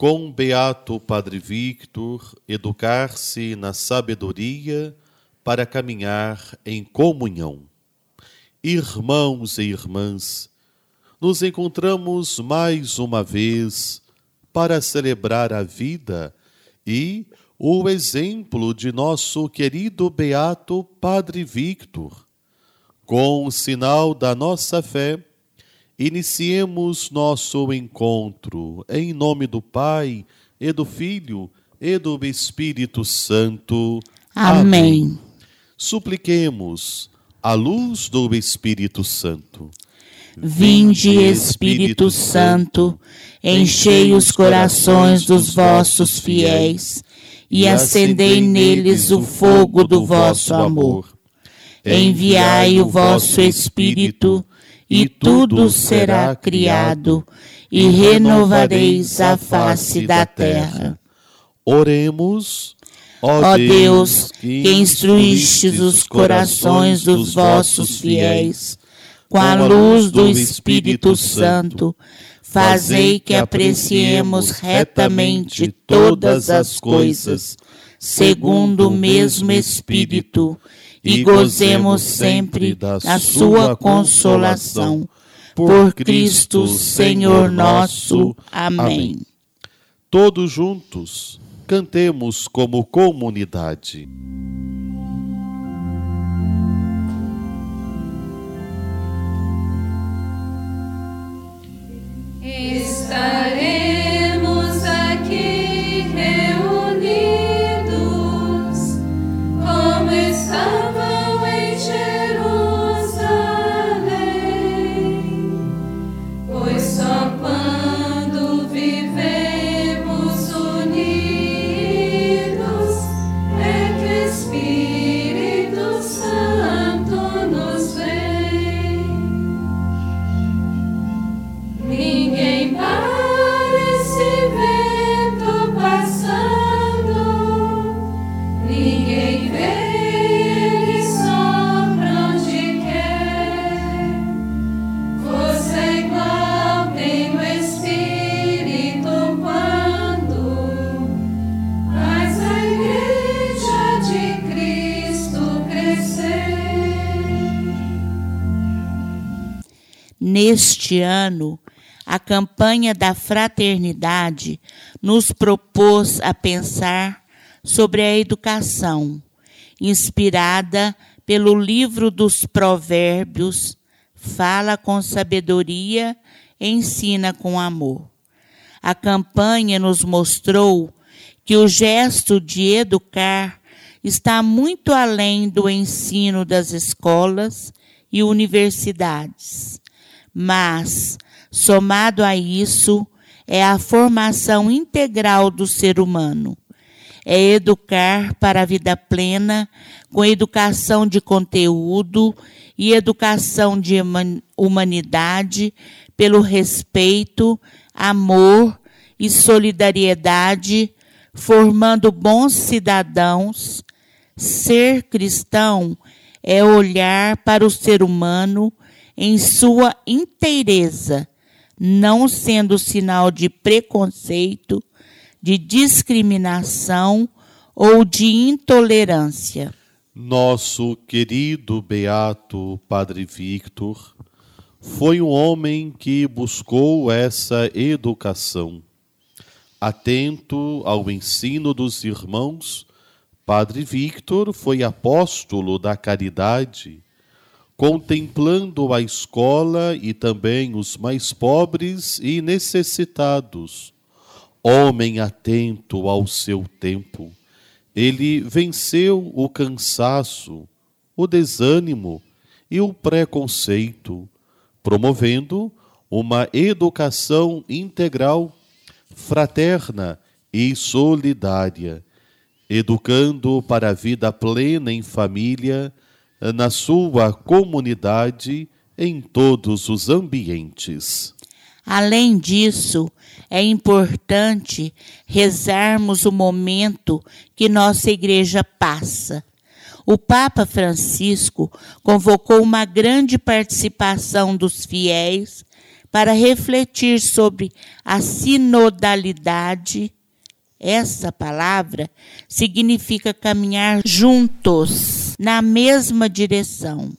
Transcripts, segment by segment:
com Beato Padre Victor, educar-se na sabedoria para caminhar em comunhão. Irmãos e irmãs, nos encontramos mais uma vez para celebrar a vida e o exemplo de nosso querido Beato Padre Victor. Com o sinal da nossa fé, Iniciemos nosso encontro em nome do Pai e do Filho e do Espírito Santo. Amém. Amém. Supliquemos a luz do Espírito Santo. Vinde, Espírito Santo, enchei os corações dos vossos fiéis e acendei neles o fogo do vosso amor. Enviai o vosso Espírito e tudo será criado, e renovareis a face da terra. Oremos. Ó Deus, que instruístes os corações dos vossos fiéis, com a luz do Espírito Santo, fazei que apreciemos retamente todas as coisas, segundo o mesmo Espírito, e gozemos sempre da sua consolação. Por Cristo, Senhor nosso. Amém. Todos juntos, cantemos como comunidade. Estaremos Neste ano, a campanha da fraternidade nos propôs a pensar sobre a educação, inspirada pelo livro dos Provérbios, fala com sabedoria, ensina com amor. A campanha nos mostrou que o gesto de educar está muito além do ensino das escolas e universidades mas, somado a isso, é a formação integral do ser humano. É educar para a vida plena, com educação de conteúdo e educação de humanidade, pelo respeito, amor e solidariedade, formando bons cidadãos. Ser cristão é olhar para o ser humano em sua inteireza, não sendo sinal de preconceito, de discriminação ou de intolerância. Nosso querido beato Padre Victor foi um homem que buscou essa educação. Atento ao ensino dos irmãos, Padre Victor foi apóstolo da caridade contemplando a escola e também os mais pobres e necessitados. Homem atento ao seu tempo, ele venceu o cansaço, o desânimo e o preconceito, promovendo uma educação integral, fraterna e solidária, educando para a vida plena em família na sua comunidade, em todos os ambientes. Além disso, é importante rezarmos o momento que nossa igreja passa. O Papa Francisco convocou uma grande participação dos fiéis para refletir sobre a sinodalidade. Essa palavra significa caminhar juntos na mesma direção.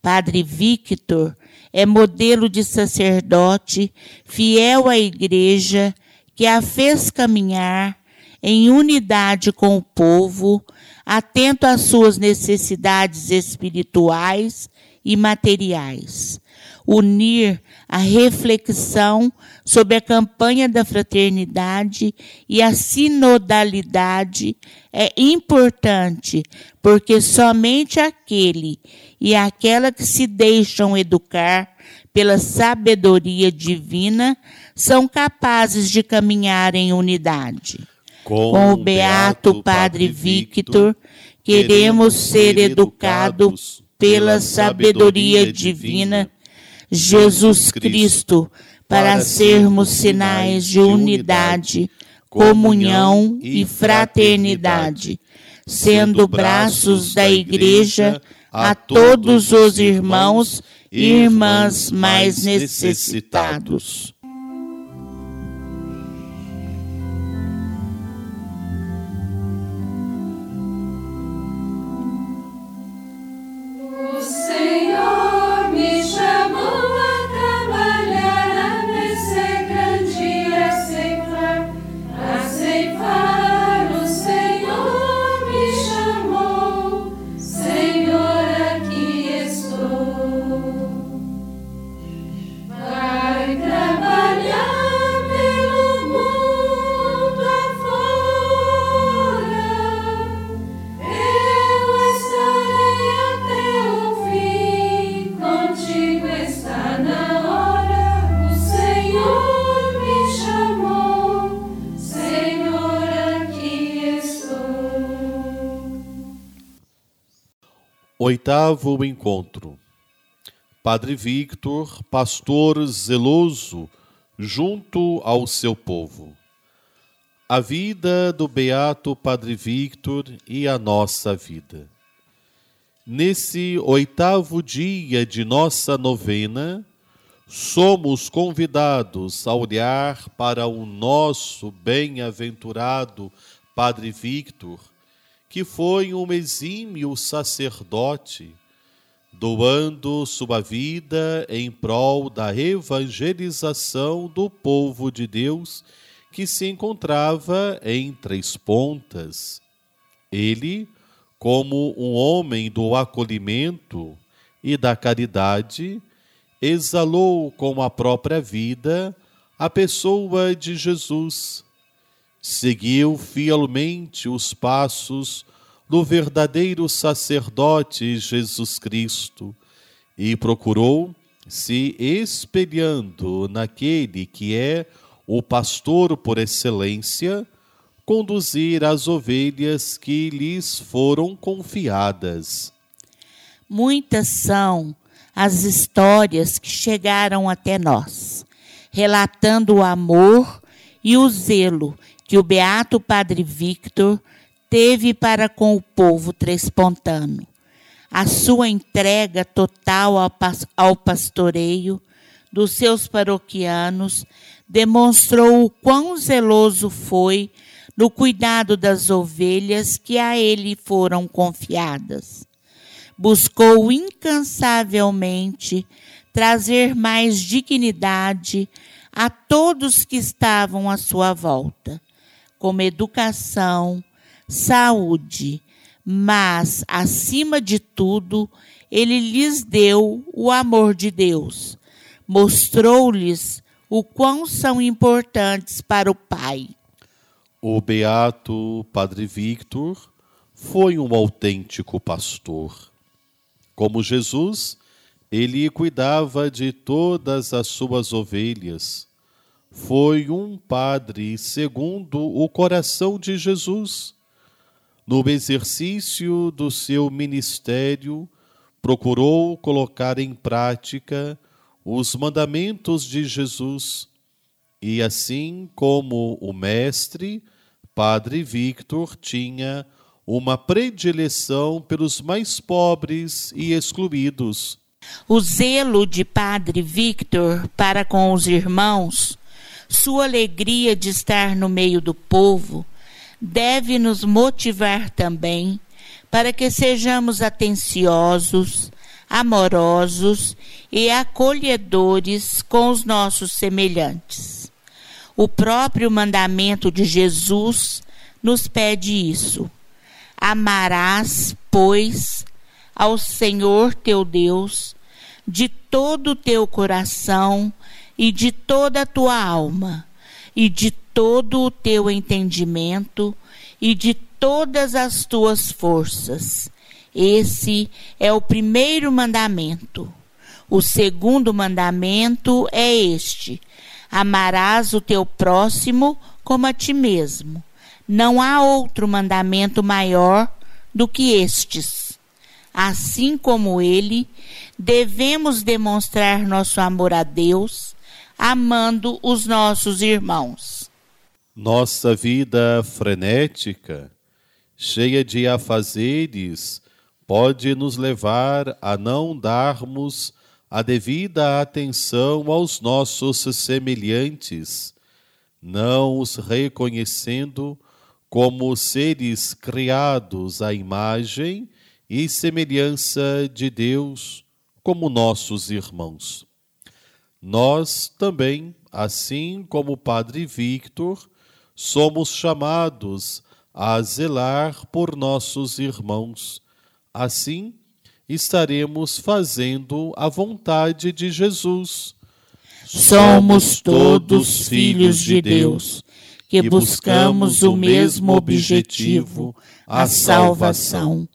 Padre Victor é modelo de sacerdote fiel à igreja que a fez caminhar em unidade com o povo, atento às suas necessidades espirituais e materiais. Unir a reflexão sobre a campanha da fraternidade e a sinodalidade é importante, porque somente aquele e aquela que se deixam educar pela sabedoria divina são capazes de caminhar em unidade. Com, Com o beato Padre Victor, queremos ser educados pela sabedoria divina, Jesus Cristo, para sermos sinais de unidade, comunhão e fraternidade, sendo braços da Igreja a todos os irmãos e irmãs mais necessitados. Oitavo encontro. Padre Victor, pastor zeloso junto ao seu povo. A vida do beato Padre Victor e a nossa vida. Nesse oitavo dia de nossa novena, somos convidados a olhar para o nosso bem-aventurado Padre Victor, que foi um exímio sacerdote, doando sua vida em prol da evangelização do povo de Deus que se encontrava em Três Pontas. Ele, como um homem do acolhimento e da caridade, exalou com a própria vida a pessoa de Jesus. Seguiu fielmente os passos do verdadeiro sacerdote Jesus Cristo e procurou, se espelhando naquele que é o pastor por excelência, conduzir as ovelhas que lhes foram confiadas. Muitas são as histórias que chegaram até nós, relatando o amor e o zelo que o beato Padre Victor teve para com o povo trespontano. A sua entrega total ao, pas ao pastoreio dos seus paroquianos demonstrou o quão zeloso foi no cuidado das ovelhas que a ele foram confiadas. Buscou incansavelmente trazer mais dignidade a todos que estavam à sua volta, como educação, saúde, mas, acima de tudo, ele lhes deu o amor de Deus, mostrou-lhes o quão são importantes para o Pai. O beato Padre Victor foi um autêntico pastor. Como Jesus, ele cuidava de todas as suas ovelhas. Foi um padre segundo o coração de Jesus. No exercício do seu ministério, procurou colocar em prática os mandamentos de Jesus. E assim como o mestre, Padre Victor tinha uma predileção pelos mais pobres e excluídos. O zelo de Padre Victor para com os irmãos, sua alegria de estar no meio do povo, deve nos motivar também para que sejamos atenciosos, amorosos e acolhedores com os nossos semelhantes. O próprio mandamento de Jesus nos pede isso. Amarás, pois, ao Senhor teu Deus de todo o teu coração e de toda a tua alma e de todo o teu entendimento e de todas as tuas forças. Esse é o primeiro mandamento. O segundo mandamento é este: amarás o teu próximo como a ti mesmo. Não há outro mandamento maior do que estes. Assim como ele, devemos demonstrar nosso amor a Deus, amando os nossos irmãos. Nossa vida frenética, cheia de afazeres, pode nos levar a não darmos a devida atenção aos nossos semelhantes, não os reconhecendo como seres criados à imagem e semelhança de Deus, como nossos irmãos. Nós também, assim como o Padre Victor, somos chamados a zelar por nossos irmãos Assim, estaremos fazendo a vontade de Jesus. Somos todos filhos de Deus, que buscamos o mesmo objetivo, a salvação.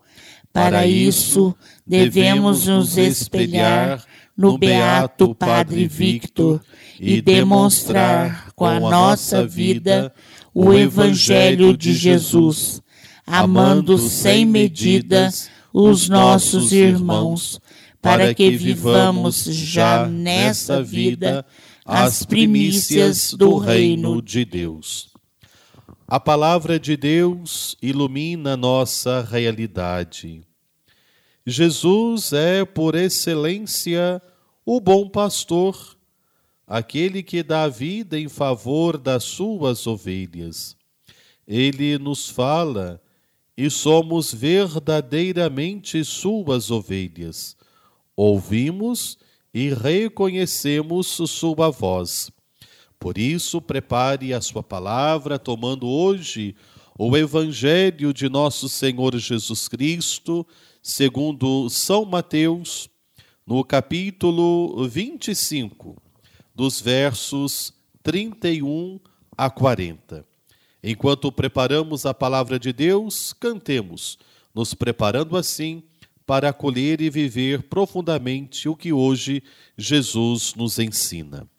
Para isso, devemos nos espelhar no Beato Padre Victor e demonstrar com a nossa vida o Evangelho de Jesus, amando sem medidas os nossos irmãos, para que vivamos já nesta vida as primícias do reino de Deus. A palavra de Deus ilumina nossa realidade. Jesus é, por excelência, o bom pastor, aquele que dá vida em favor das suas ovelhas. Ele nos fala e somos verdadeiramente suas ovelhas. Ouvimos e reconhecemos sua voz. Por isso, prepare a sua palavra, tomando hoje o Evangelho de nosso Senhor Jesus Cristo, segundo São Mateus, no capítulo 25, dos versos 31 a 40. Enquanto preparamos a palavra de Deus, cantemos, nos preparando assim para acolher e viver profundamente o que hoje Jesus nos ensina.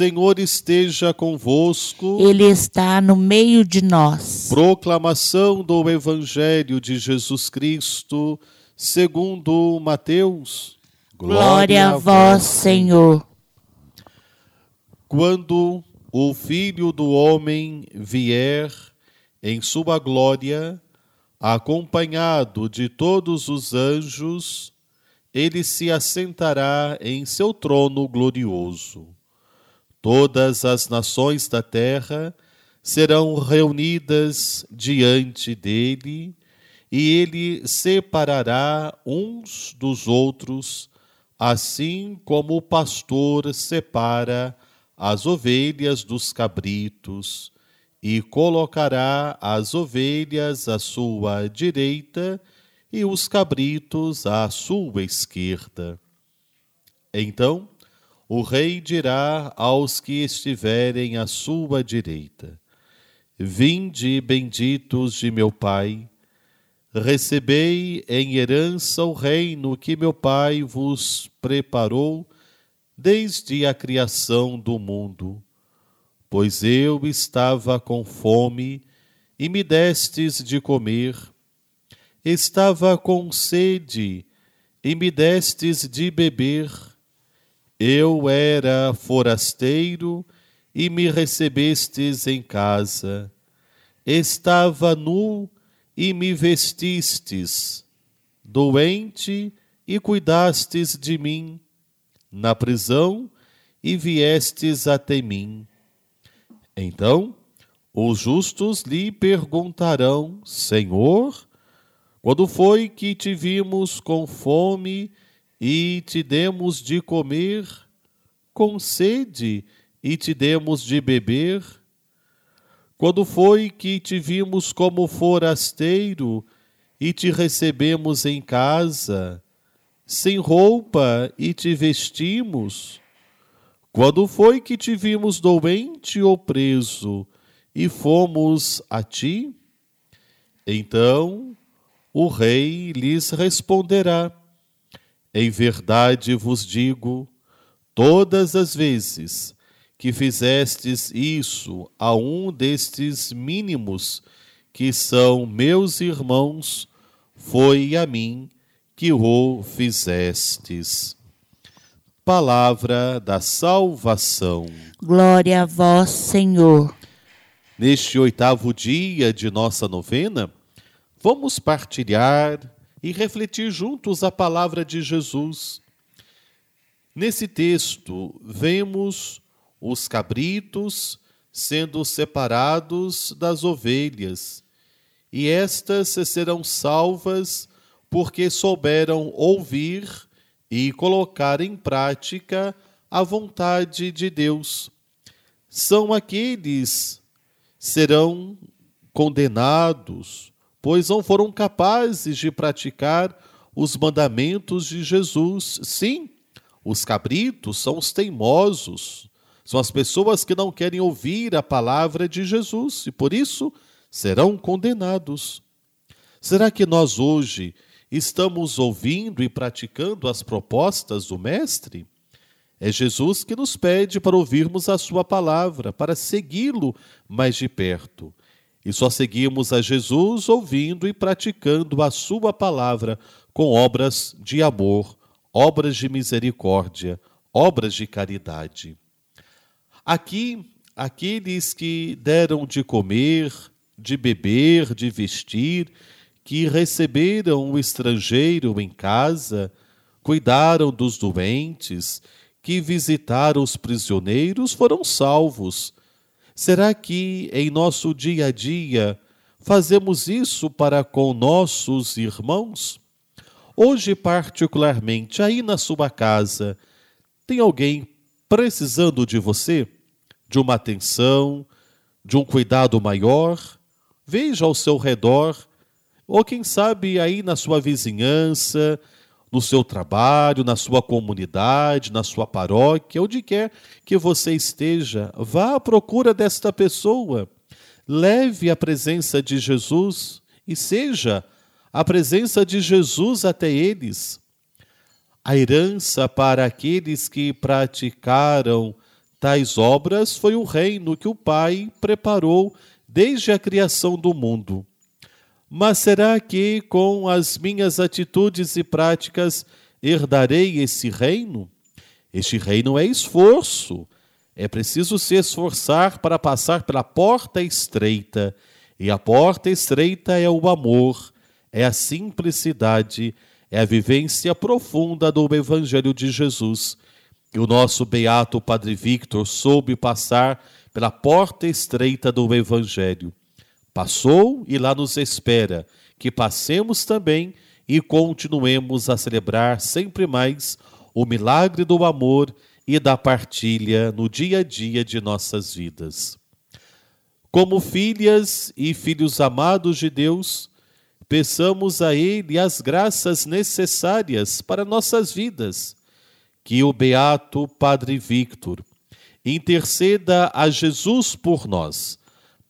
Senhor esteja convosco. Ele está no meio de nós. Proclamação do Evangelho de Jesus Cristo, segundo Mateus. Glória a vós, Senhor. Quando o Filho do Homem vier em sua glória, acompanhado de todos os anjos, ele se assentará em seu trono glorioso. Todas as nações da terra serão reunidas diante dele, e ele separará uns dos outros, assim como o pastor separa as ovelhas dos cabritos, e colocará as ovelhas à sua direita e os cabritos à sua esquerda. Então o rei dirá aos que estiverem à sua direita: Vinde, benditos de meu Pai, recebei em herança o reino que meu Pai vos preparou desde a criação do mundo. Pois eu estava com fome e me destes de comer, estava com sede e me destes de beber, eu era forasteiro e me recebestes em casa, estava nu e me vestistes, doente e cuidastes de mim, na prisão e viestes até mim. Então os justos lhe perguntarão: Senhor, quando foi que te vimos com fome e te demos de comer, com sede e te demos de beber? Quando foi que te vimos como forasteiro e te recebemos em casa, sem roupa e te vestimos? Quando foi que te vimos doente ou preso e fomos a ti? Então o rei lhes responderá: Em verdade vos digo, todas as vezes que fizestes isso a um destes mínimos que são meus irmãos, foi a mim que o fizestes. Palavra da salvação. Glória a vós, Senhor. Neste oitavo dia de nossa novena, vamos partilhar e refletir juntos a palavra de Jesus. Nesse texto, vemos os cabritos sendo separados das ovelhas, e estas serão salvas porque souberam ouvir e colocar em prática a vontade de Deus. São aqueles serão condenados, pois não foram capazes de praticar os mandamentos de Jesus. Sim, os cabritos são os teimosos, são as pessoas que não querem ouvir a palavra de Jesus e por isso serão condenados. Será que nós hoje estamos ouvindo e praticando as propostas do Mestre? É Jesus que nos pede para ouvirmos a Sua palavra, para segui-lo mais de perto. E só seguimos a Jesus ouvindo e praticando a Sua palavra com obras de amor, obras de misericórdia, obras de caridade. Aqui, aqueles que deram de comer, de beber, de vestir, que receberam o estrangeiro em casa, cuidaram dos doentes, que visitaram os prisioneiros, foram salvos. Será que em nosso dia a dia fazemos isso para com nossos irmãos? Hoje, particularmente, aí na sua casa, tem alguém precisando de você? De uma atenção, de um cuidado maior? Veja ao seu redor ou quem sabe aí na sua vizinhança, no seu trabalho, na sua comunidade, na sua paróquia, onde quer que você esteja, vá à procura desta pessoa. Leve a presença de Jesus e seja a presença de Jesus até eles. A herança para aqueles que praticaram Tais obras foi o reino que o Pai preparou desde a criação do mundo. Mas será que com as minhas atitudes e práticas herdarei esse reino? Este reino é esforço. É preciso se esforçar para passar pela porta estreita. E a porta estreita é o amor, é a simplicidade, é a vivência profunda do Evangelho de Jesus que o nosso beato Padre Victor soube passar pela porta estreita do Evangelho. Passou e lá nos espera que passemos também e continuemos a celebrar sempre mais o milagre do amor e da partilha no dia a dia de nossas vidas. Como filhas e filhos amados de Deus, peçamos a Ele as graças necessárias para nossas vidas que o beato Padre Victor interceda a Jesus por nós,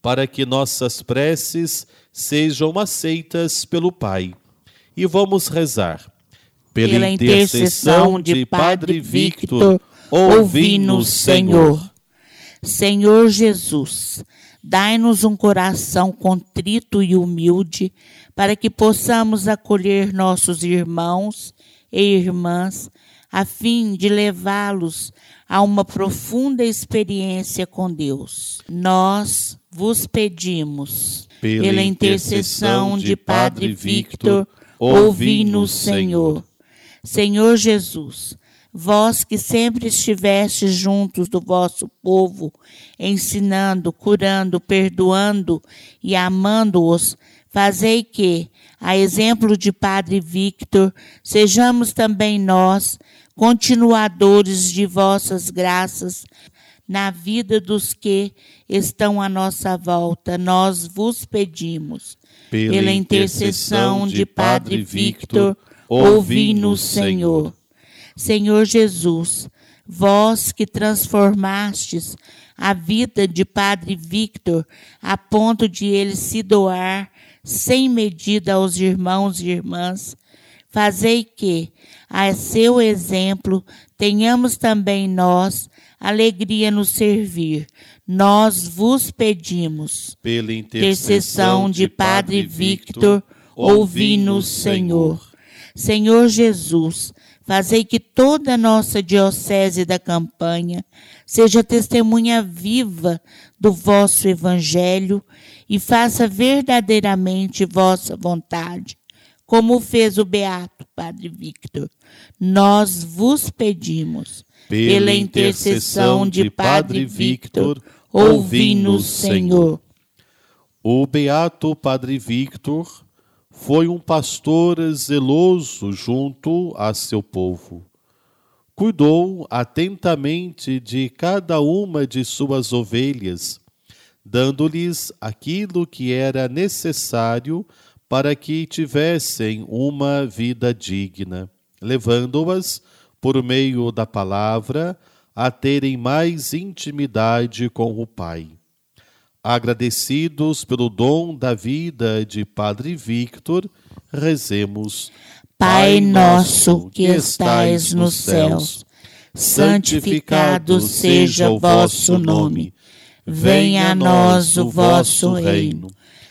para que nossas preces sejam aceitas pelo Pai. E vamos rezar. Pela, Pela intercessão de Padre Victor, ouvi-nos, Senhor. Senhor Jesus, dai-nos um coração contrito e humilde, para que possamos acolher nossos irmãos e irmãs a fim de levá-los a uma profunda experiência com Deus. Nós vos pedimos, pela, pela intercessão de Padre Victor, ouvi-nos, Senhor. Senhor Jesus, vós que sempre estivestes juntos do vosso povo, ensinando, curando, perdoando e amando-os, fazei que, a exemplo de Padre Victor, sejamos também nós continuadores de vossas graças na vida dos que estão à nossa volta. Nós vos pedimos, pela, pela intercessão de Padre Victor, ouvi-nos, Senhor. Senhor Jesus, vós que transformastes a vida de Padre Victor a ponto de ele se doar sem medida aos irmãos e irmãs, Fazei que, a seu exemplo, tenhamos também nós alegria no servir. Nós vos pedimos, pela intercessão de Padre Victor, ouvi-nos, Senhor. Senhor Jesus, fazei que toda a nossa diocese da campanha seja testemunha viva do vosso evangelho e faça verdadeiramente vossa vontade como fez o beato Padre Victor. Nós vos pedimos, pela intercessão de Padre Victor, ouvi-nos, Senhor. O beato Padre Victor foi um pastor zeloso junto a seu povo. Cuidou atentamente de cada uma de suas ovelhas, dando-lhes aquilo que era necessário para que tivessem uma vida digna, levando-as, por meio da palavra, a terem mais intimidade com o Pai. Agradecidos pelo dom da vida de Padre Victor, rezemos. Pai nosso que estais nos céus, santificado seja o vosso nome. Venha a nós o vosso reino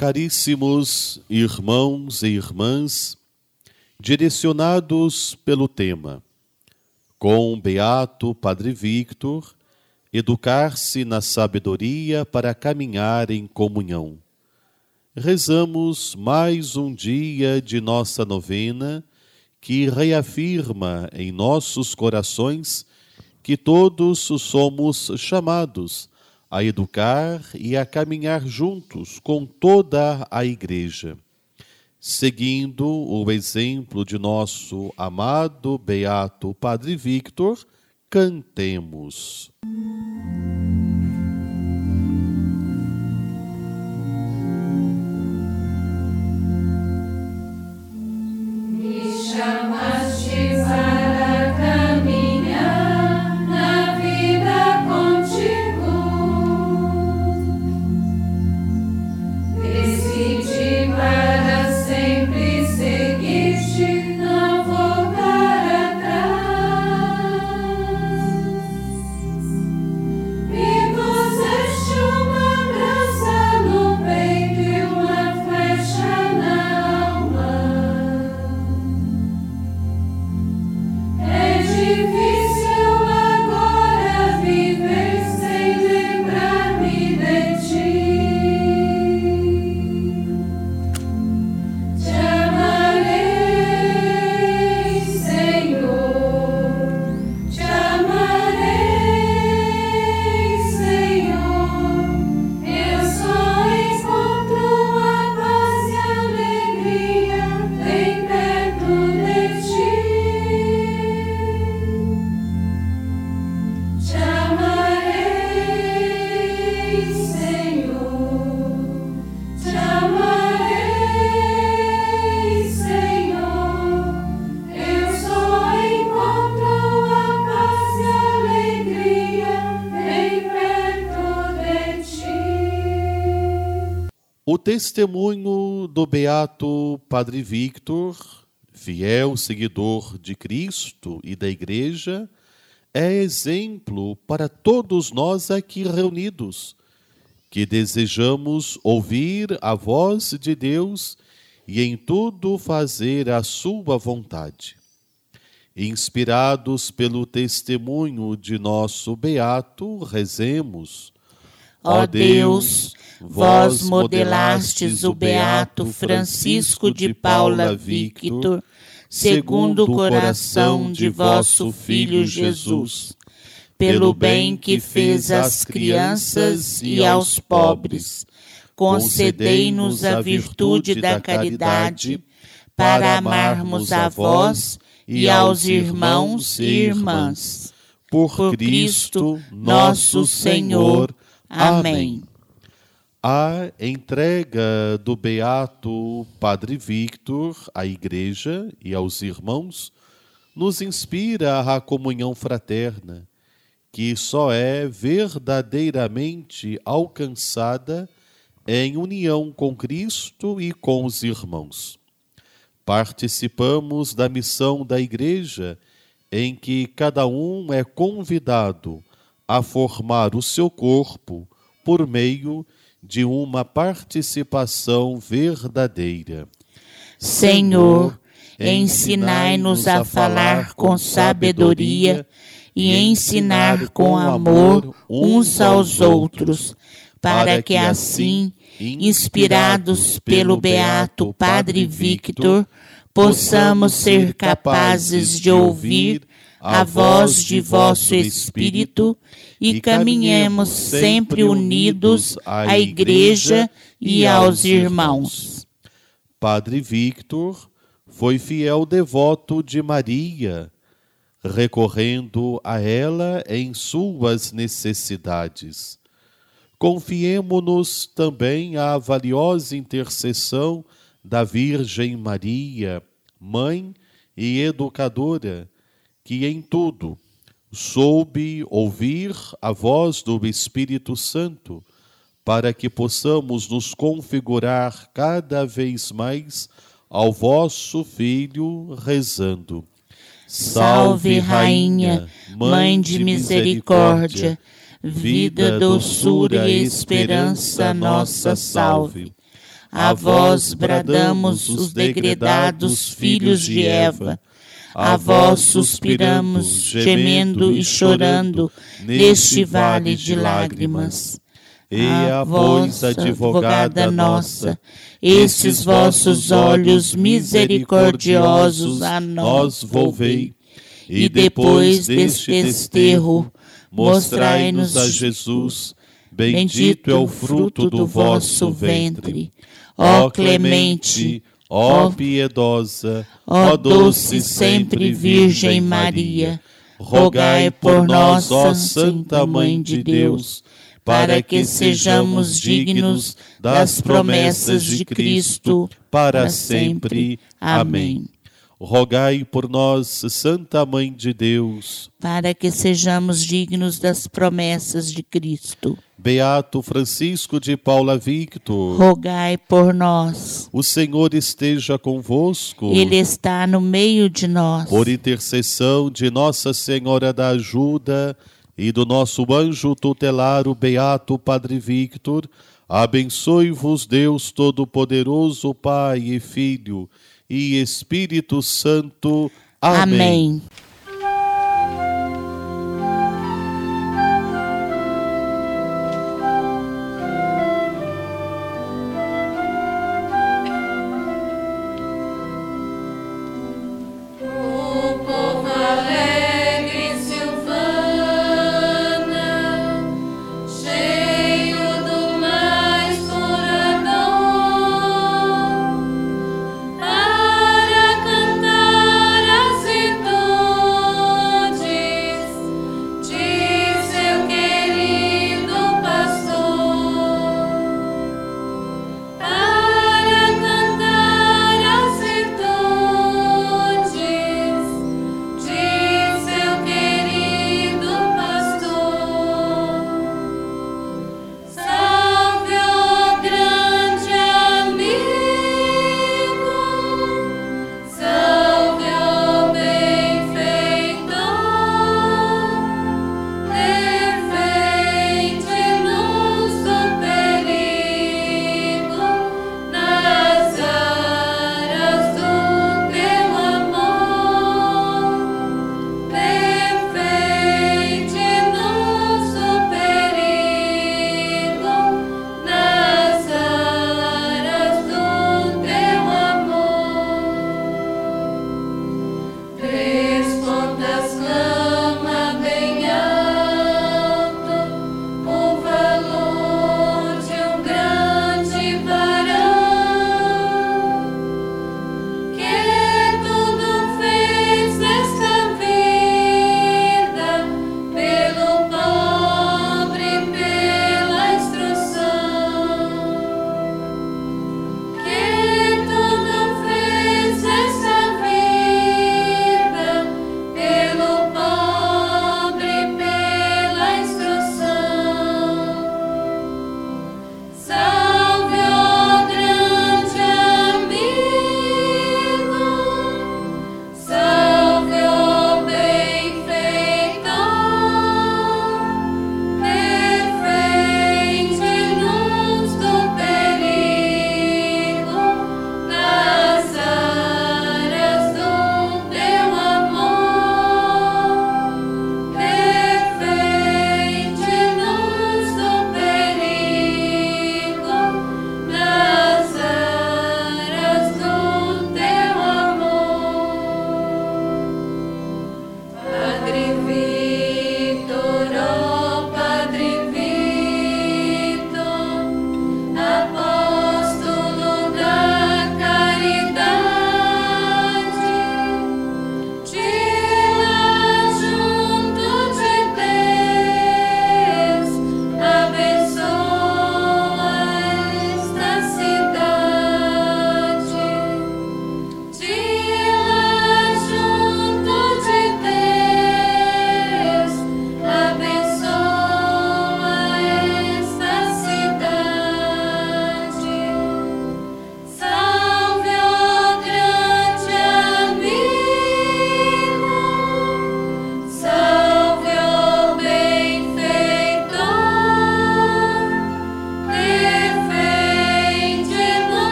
Caríssimos irmãos e irmãs, direcionados pelo tema Com Beato Padre Victor, educar-se na sabedoria para caminhar em comunhão. Rezamos mais um dia de nossa novena que reafirma em nossos corações que todos somos chamados a educar e a caminhar juntos com toda a Igreja, seguindo o exemplo de nosso amado Beato Padre Victor, cantemos. Testemunho do beato Padre Victor, fiel seguidor de Cristo e da Igreja, é exemplo para todos nós aqui reunidos, que desejamos ouvir a voz de Deus e em tudo fazer a sua vontade. Inspirados pelo testemunho de nosso beato, rezemos. Ó Deus, vós modelastes o beato Francisco de Paula Victor, segundo o coração de vosso Filho Jesus, pelo bem que fez às crianças e aos pobres. Concedei-nos a virtude da caridade para amarmos a vós e aos irmãos e irmãs. Por Cristo nosso Senhor. Amém. A entrega do Beato Padre Victor à Igreja e aos irmãos nos inspira à comunhão fraterna, que só é verdadeiramente alcançada em união com Cristo e com os irmãos. Participamos da missão da Igreja, em que cada um é convidado a formar o seu corpo por meio de uma participação verdadeira. Senhor, ensinai-nos a falar com sabedoria e ensinar com amor uns aos outros, para que assim, inspirados pelo beato Padre Victor, possamos ser capazes de ouvir a voz de vosso Espírito e caminhemos sempre unidos à Igreja e aos irmãos. Padre Victor foi fiel devoto de Maria, recorrendo a ela em suas necessidades. Confiemo-nos também à valiosa intercessão da Virgem Maria, mãe e educadora, que em tudo soube ouvir a voz do Espírito Santo, para que possamos nos configurar cada vez mais ao vosso Filho, rezando. Salve, Rainha, Mãe de misericórdia, vida, doçura e esperança nossa salve. A vós bradamos os degredados filhos de Eva. A vós suspiramos, gemendo e chorando, neste vale de lágrimas. Eia, pois, advogada nossa, estes vossos olhos misericordiosos a nós volvei, e depois deste desterro, mostrai-nos a Jesus, bendito é o fruto do vosso ventre. Ó clemente, ó piedosa, Ó doce sempre Virgem Maria, rogai por nós, ó Santa Mãe de Deus, para que sejamos dignos das promessas de Cristo para sempre. Amém. Rogai por nós, Santa Mãe de Deus, para que sejamos dignos das promessas de Cristo. Beato Francisco de Paula Victor, Rogai por nós. o Senhor esteja convosco. Ele está no meio de nós. Por intercessão de Nossa Senhora da Ajuda e do nosso anjo tutelar, o Beato Padre Victor, abençoe-vos Deus Todo-Poderoso, Pai e Filho e Espírito Santo. Amém. Amém.